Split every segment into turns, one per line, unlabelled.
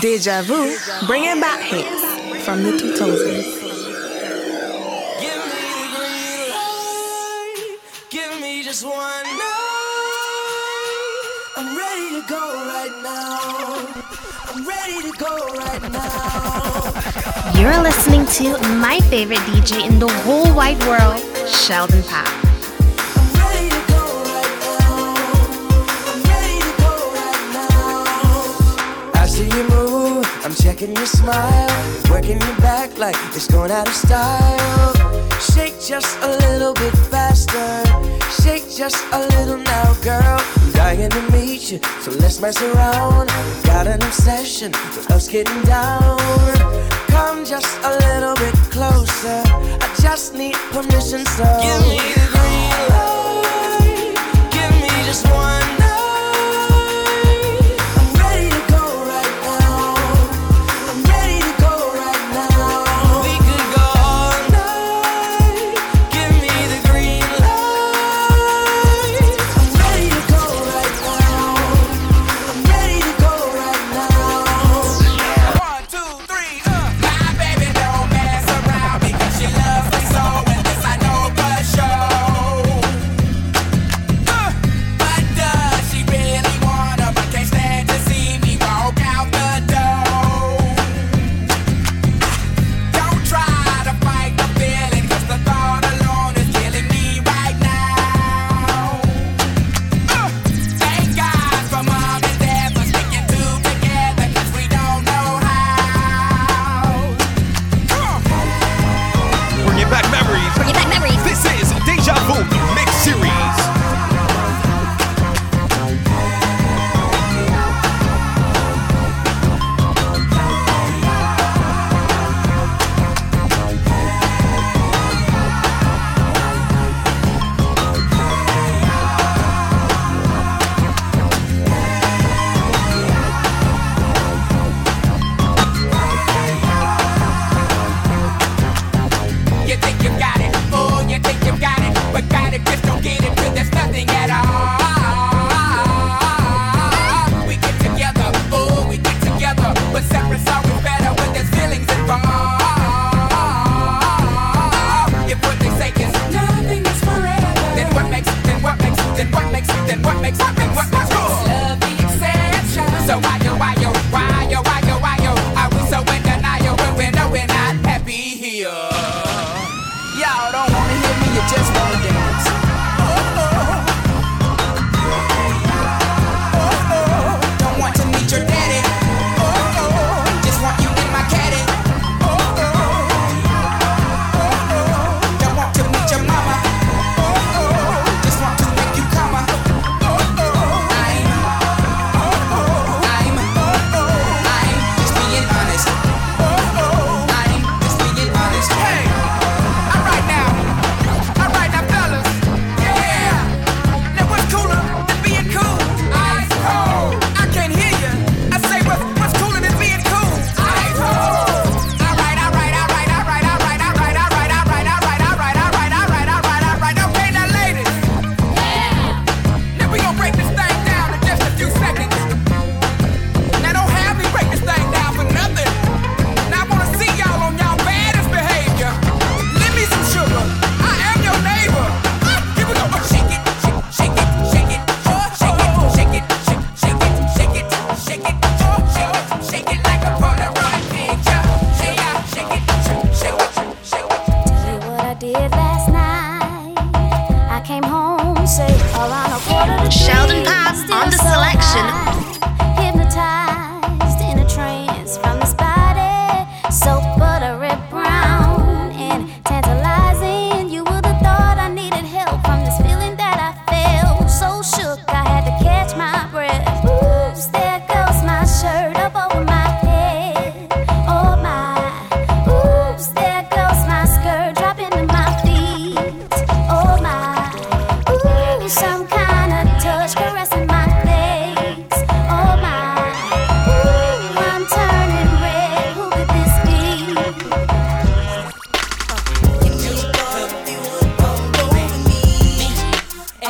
Deja Vu, bringing back hits from the 2000s.
Give me the green light. Give me just one night. I'm ready to go right now. I'm ready to go right now.
You're listening to my favorite DJ in the whole wide world, Sheldon Papp.
Checking your smile. Working your back like it's going out of style. Shake just a little bit faster. Shake just a little now, girl. I'm dying to meet you, so let's mess around. Got an obsession with us getting down. Come just a little bit closer. I just need permission, so give me the green light. Give me just one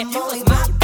I'm
like my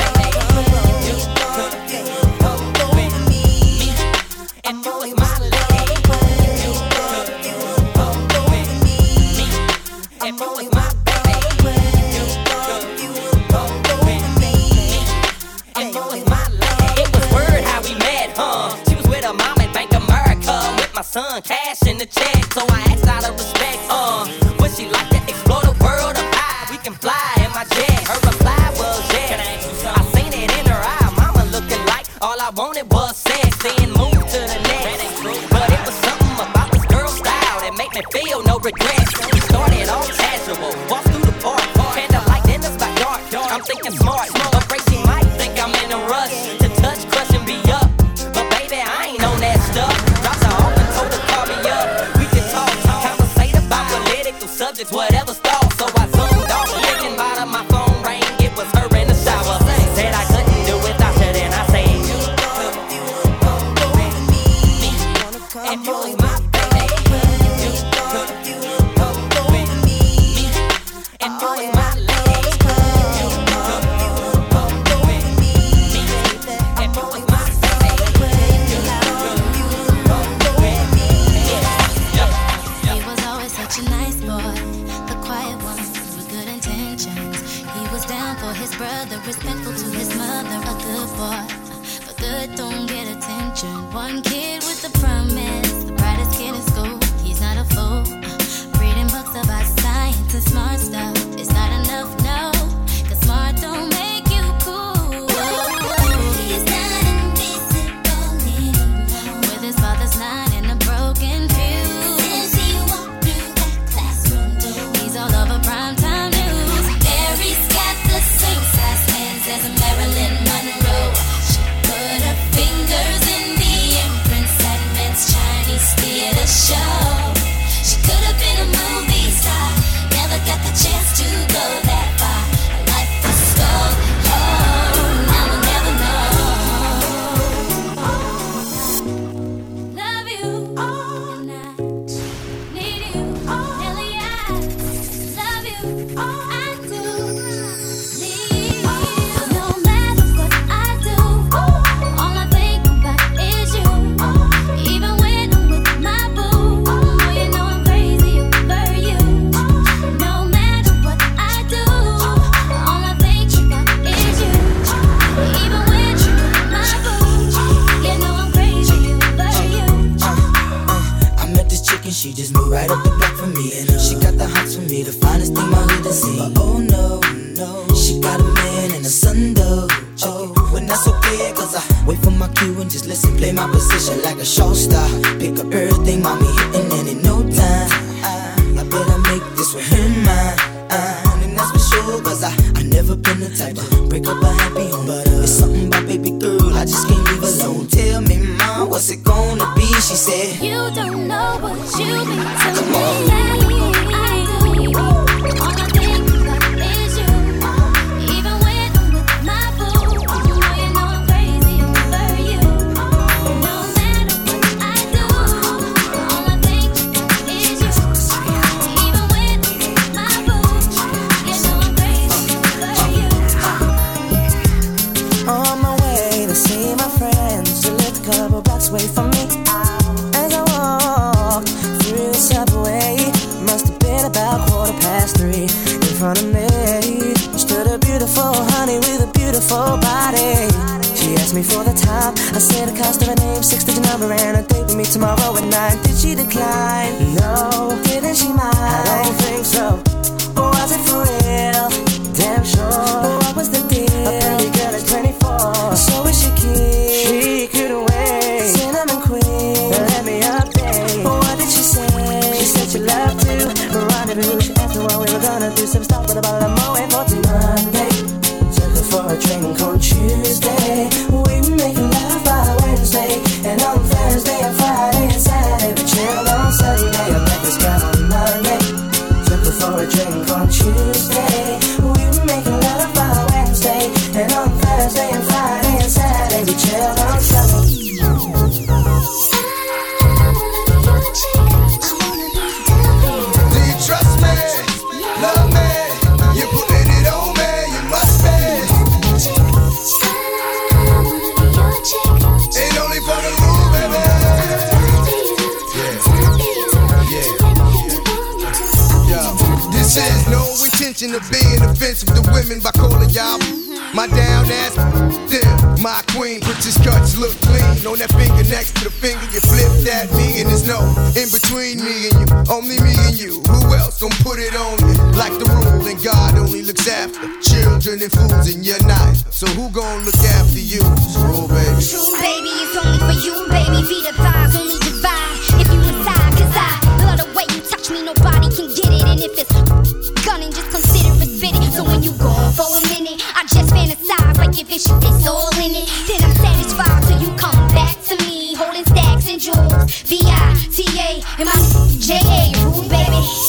Accusing of
being offensive to women by calling y'all my down ass. Damn, my queen, British cuts look clean. On that finger next to the finger, you flipped at me, and there's no in between me and you. Only me and you. Who else gon' put it on you? Like the rule, and God only looks after children and fools, and you're. So who gon' look after you? true baby.
True, baby, it's only for you, baby. Be the thighs, only divide if you decide. Cause I love the way you touch me, nobody can get it. And if it's you gone for a minute. I just fantasize like your vision is all in it. Then I'm satisfied till you come back to me. Holding stacks and jewels. V I T A and my J A. Baby.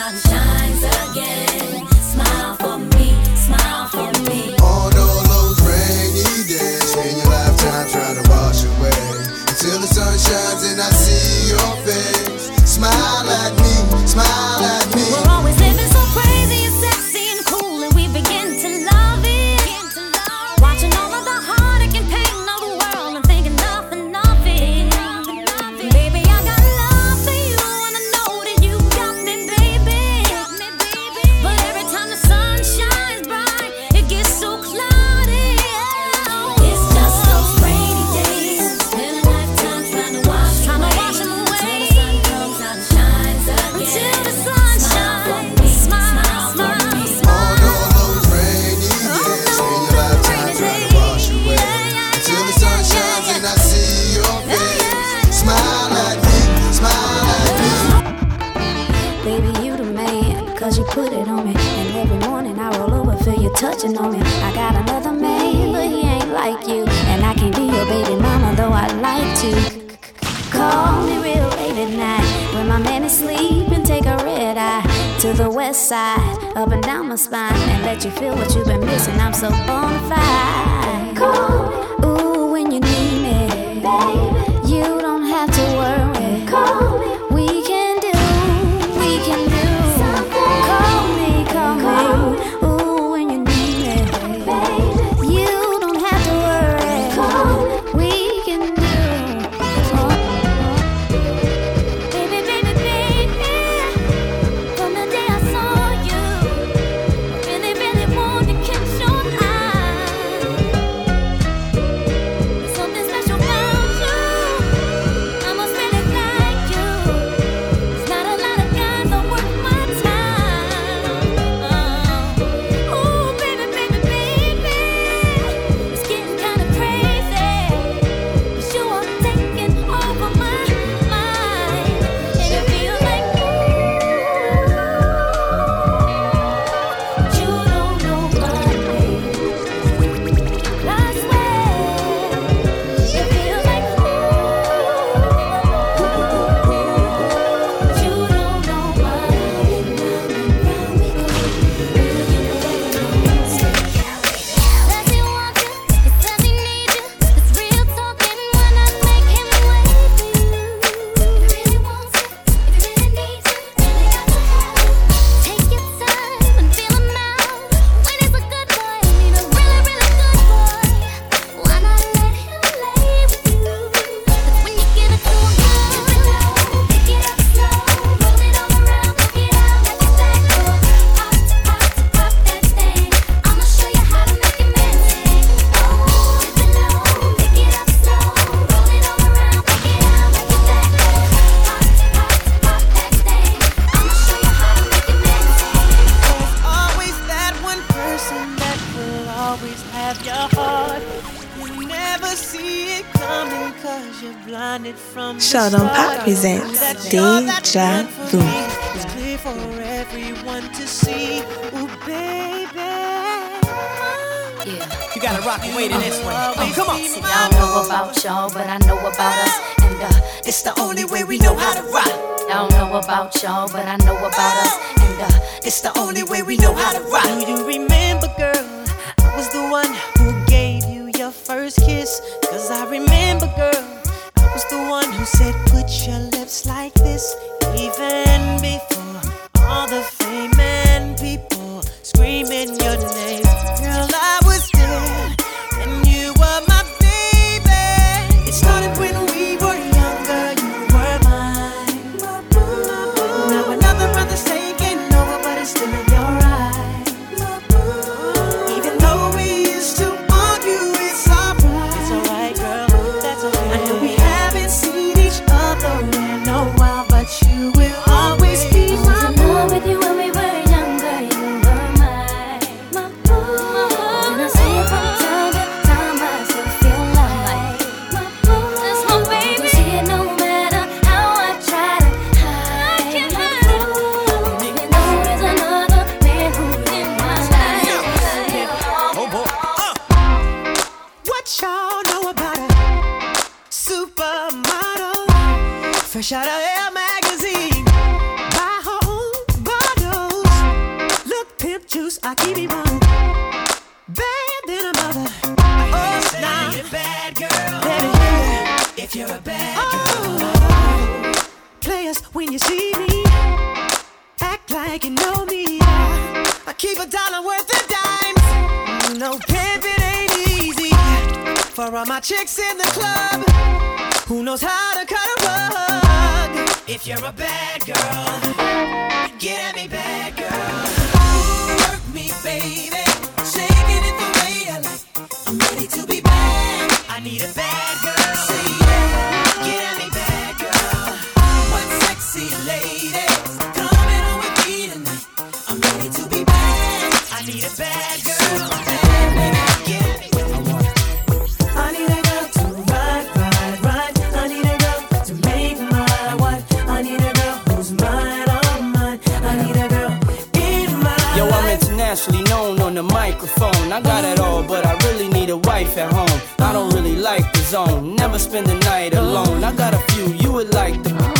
sun shines again.
to the
west side, up and down my spine, and let you feel what you've been missing. I'm so
on fire. Deja
It's clear for everyone to see. Ooh, baby.
You gotta rock and wait in this one. Oh, come on.
See, I don't know about y'all, but I know about us. And uh,
It's the only way we know how to rock.
I don't know about y'all, but I know about us. And uh,
It's the only way we know how to rock.
Do you remember, girl? I was the one who gave you your first kiss. Cause I remember, girl. Was the one who said, put your lips like this. Even before all the fame and people screaming What y'all know about a supermodel? Fresh out of Air magazine. Buy her own bottles. Look, pimp juice, I keep it one. Bad than a mother. Oh, nah.
a bad girl.
Baby.
If you're a bad
Oh. Players, when you see me, act like you know me. I keep a dollar worth of dimes. You For all my chicks in the club, who knows how to cut a rug?
If you're a bad girl, get at me, bad girl.
But I really need a wife at home. I don't really like the zone, never spend the night alone. I got a few you would like the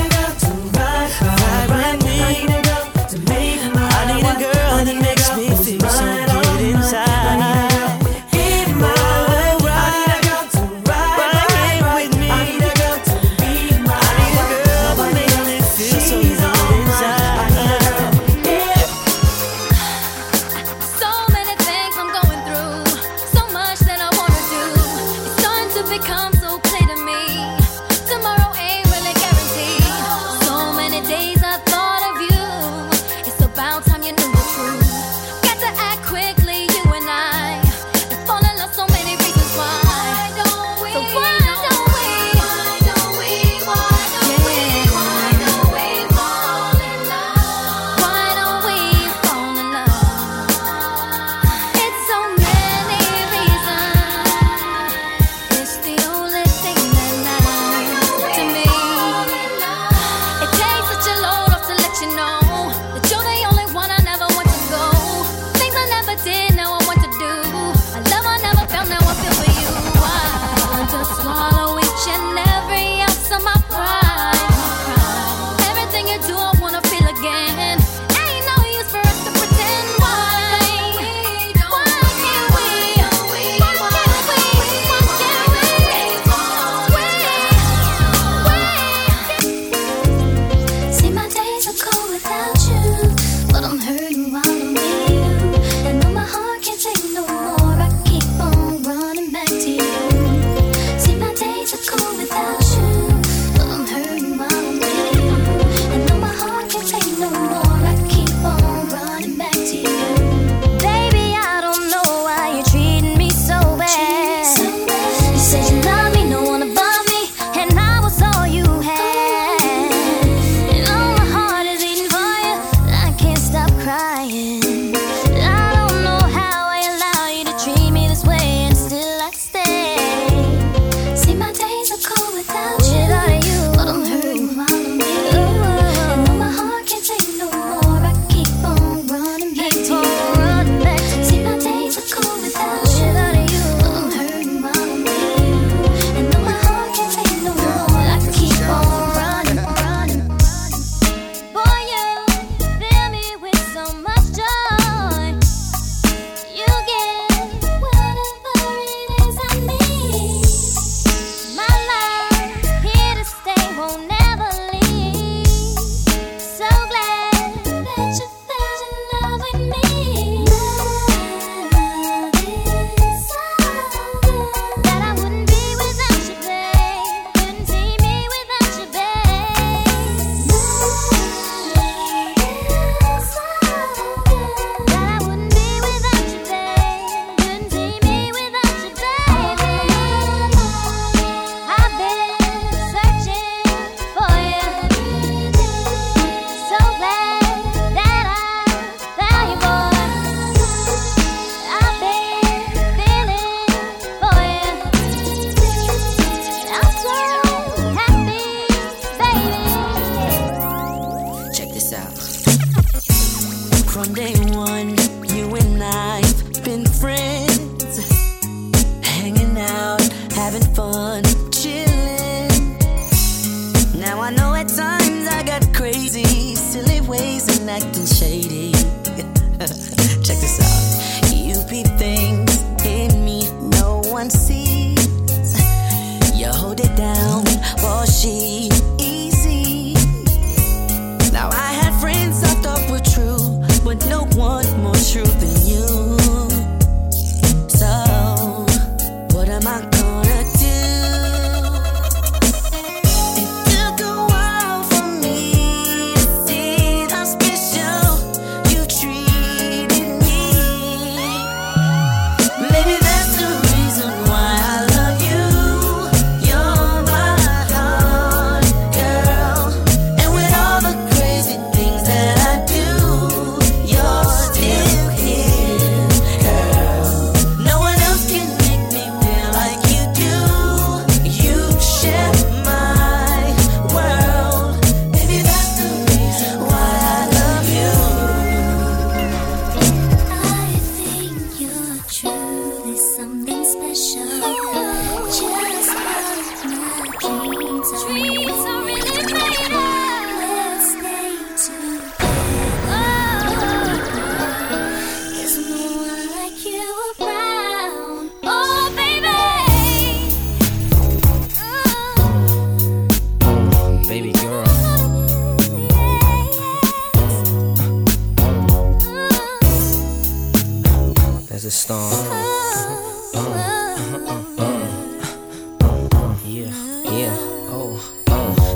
Ride
me.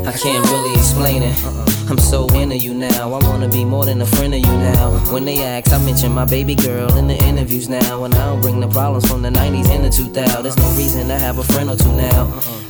I
can't really explain it. I'm so into you now. I wanna be more than a friend of you now. When they ask, I mention my baby girl in the interviews now. And I don't bring the problems from the 90s and the 2000s. There's no reason to have a friend or two now.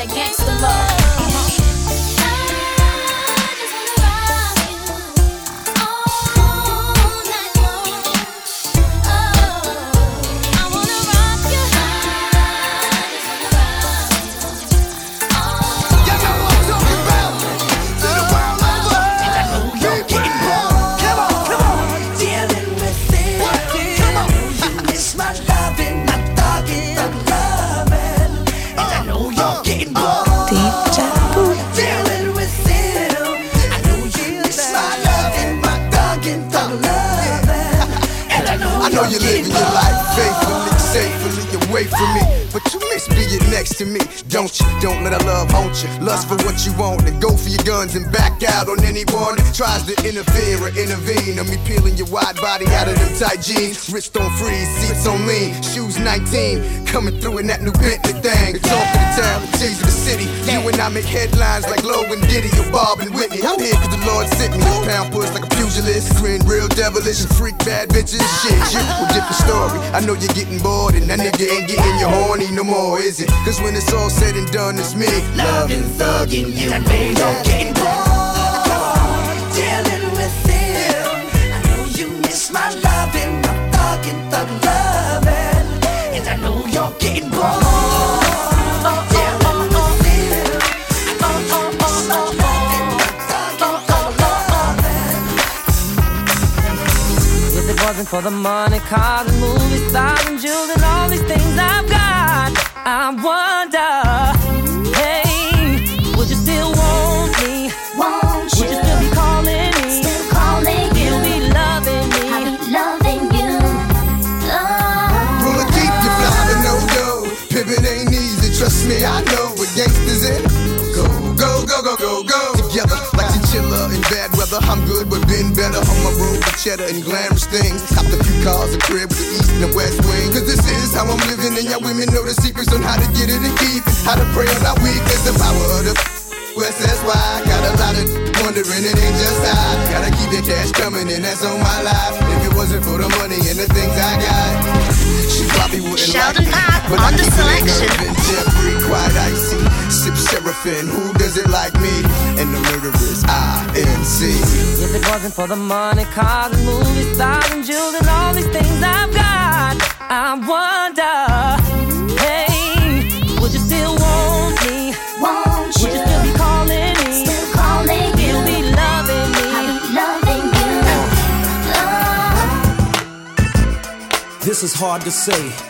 That
gangster love.
To interfere or intervene. On me peeling your wide body out of them tight jeans. Wrist on freeze, seats on lean, shoes 19. Coming through in that new Bentley thing. The talk of the town, the tease of the city. You and I make headlines like Low and Diddy or Bob and Whitney. I'm here cause the Lord sent me. Pound puss like a pugilist. Grin real devilish and freak bad bitches. Shit, you a different story. I know you're getting bored and that nigga ain't getting you horny no more, is it? Cause when it's all said and done, it's me. Loving, thugging you. And baby, I'm getting
Dealing
for the money, cars and movie stars and jewels and all these things I've got, I wonder,
but been better on my road with cheddar and glamorous things. Copped a few cars, a crib with the east and the west wing. Cause this is how I'm living, and y'all women know the secrets on how to get it and keep it. How to pray on our weakness, the power of the West, that's why I got a lot of wondering, it ain't just I. Gotta keep the cash coming, and that's on my life. If it wasn't for the money and the things I got,
Sheldon
like me. But
on
I
the selection.
Jeffrey, quite icy. Sip Seraphim, who does it like me? And the murderers, INC.
If it wasn't for the money, cars and movie stars and jewels and all these things I've got, I wonder, hey, would you still want me?
Won't
Would you still be calling me?
Still calling you.
You'll be loving me.
I'll be loving you. Oh.
This is hard to say.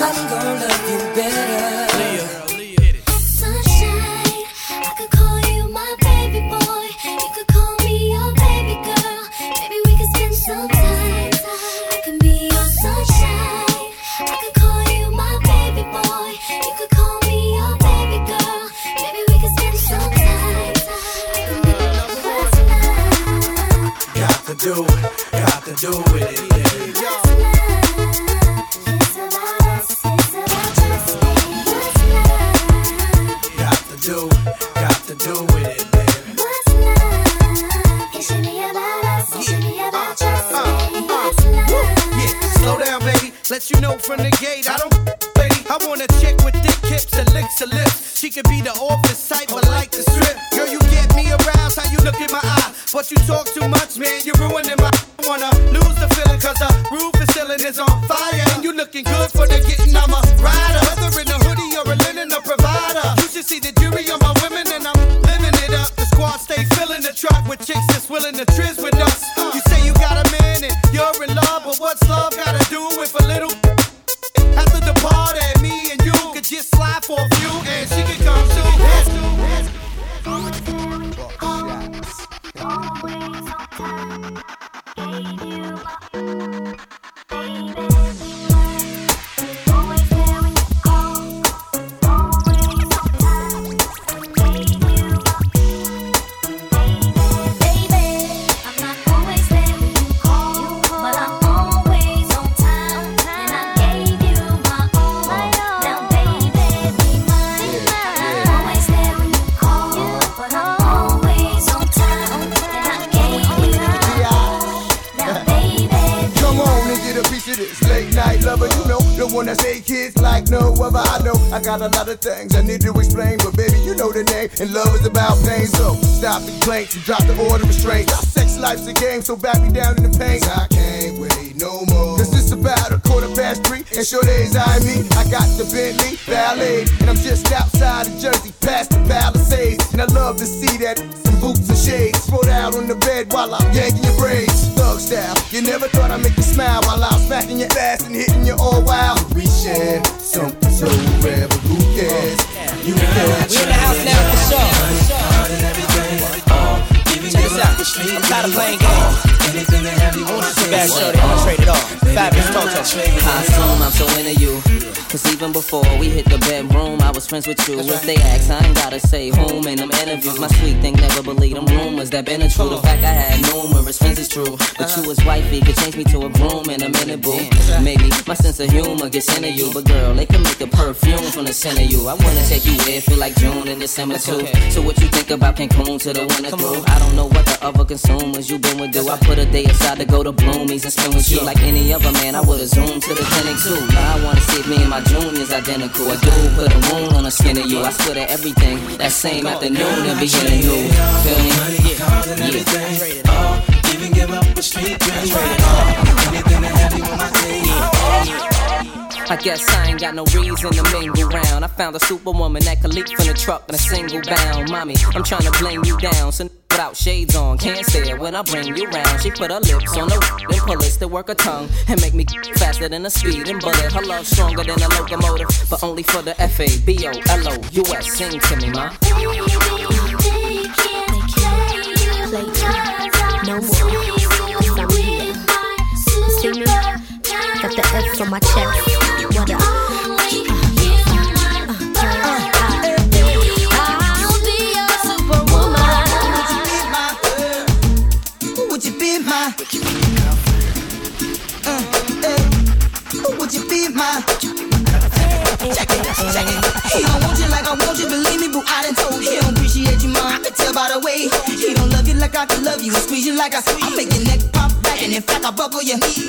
I'm gonna love you better.
Three of my women
and I'm living it
up. The squad stay filling the truck with chicks
that's willing to trizz with us.
Of things I need to explain, but baby, you know the name. And love is about pain, so stop the complaints and drop the order of restraint. Our sex life's a game, so back me down in the pain. I can't wait no more. Cause it's about a quarter past three, and sure days I me. I got the Bentley Ballet, and I'm just outside of Jersey, past the Palisades. And I love to see that some boots and shades spread out on the bed while I'm yanking your braids. Thug style, you never thought I'd make you smile while I'm smacking your ass and hitting you all wild. We share something so cares? You
We in the house now for sure. Check this out. I'm tired of playing games. I want you to bad shorty. I'm gonna trade it off. Fabolous photo.
I assume I'm so into you. Cause even before we hit the bedroom, I was friends with you. If they ask, I ain't gotta say whom in them interviews. My sweet thing never believe them rumors that been a true. The fact I had numerous friends is true. But you as wifey could change me to a groom in a minute, boo. Maybe my sense of humor gets into you. But girl, they can make a perfume from the scent of you. I wanna take you where it feel like June and December too. So what you think about Cancun to the winter through? I don't know what the other consumers you been with do. I put a day aside to go to Bloomies and spend with you like any other man. I would've zoomed to the clinic too. Now I wanna see if me and my junior's identical. A dude put a wound on the skin of you. I split at everything that same afternoon and beginning new. Feel me? Yeah. yeah.
Even oh, give up a street dream. Anything oh, to have you on my table.
I guess I ain't got no reason to mingle round. I found a superwoman that could leap from the truck in a single bound. Mommy, I'm trying to blame you down. So without shades on, can't stare when I bring you round. She put her lips on the then pull it to work her tongue and make me faster than a speeding bullet. Her love stronger than a locomotive, but only for the F A B O L O U S. Sing to me, ma.
No. I'm here. Me? Got the F on my chest.
He don't want you like I want you, believe me, boo. I done told you. He don't appreciate you, mom. I can tell by the way. He don't love you like I can love you and squeeze you like I squeeze. I make your neck pop back, and in fact, I buckle your knee.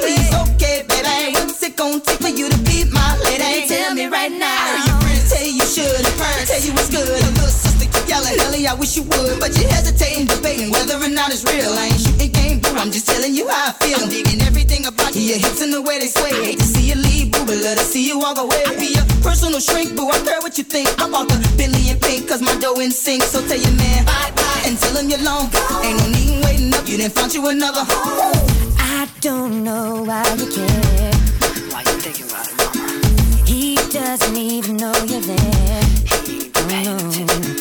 Okay, baby. What's it gonna take for you to be my lady? Tell me right now. Heard your friends tell you you should. Tell you it's good. Your little sister yelling, Ellie, I wish you would. But you're hesitating, debating whether or not it's real. I ain't shooting game, boo. I'm just telling you how I feel. I'm digging everything about you. Your hips and the way they sway. Hate to see you leave, boo, but love to see you walk away. I be your personal shrink, boo. I care what you think. I bought the Bentley in pink, cause my dough in sync. So tell your man bye bye and tell him you're long. Ain't no need waiting up. You didn't find you another. home.
I don't know why you care.
Why you thinking about it, mama?
He doesn't even know you're there. Oh, no. Cause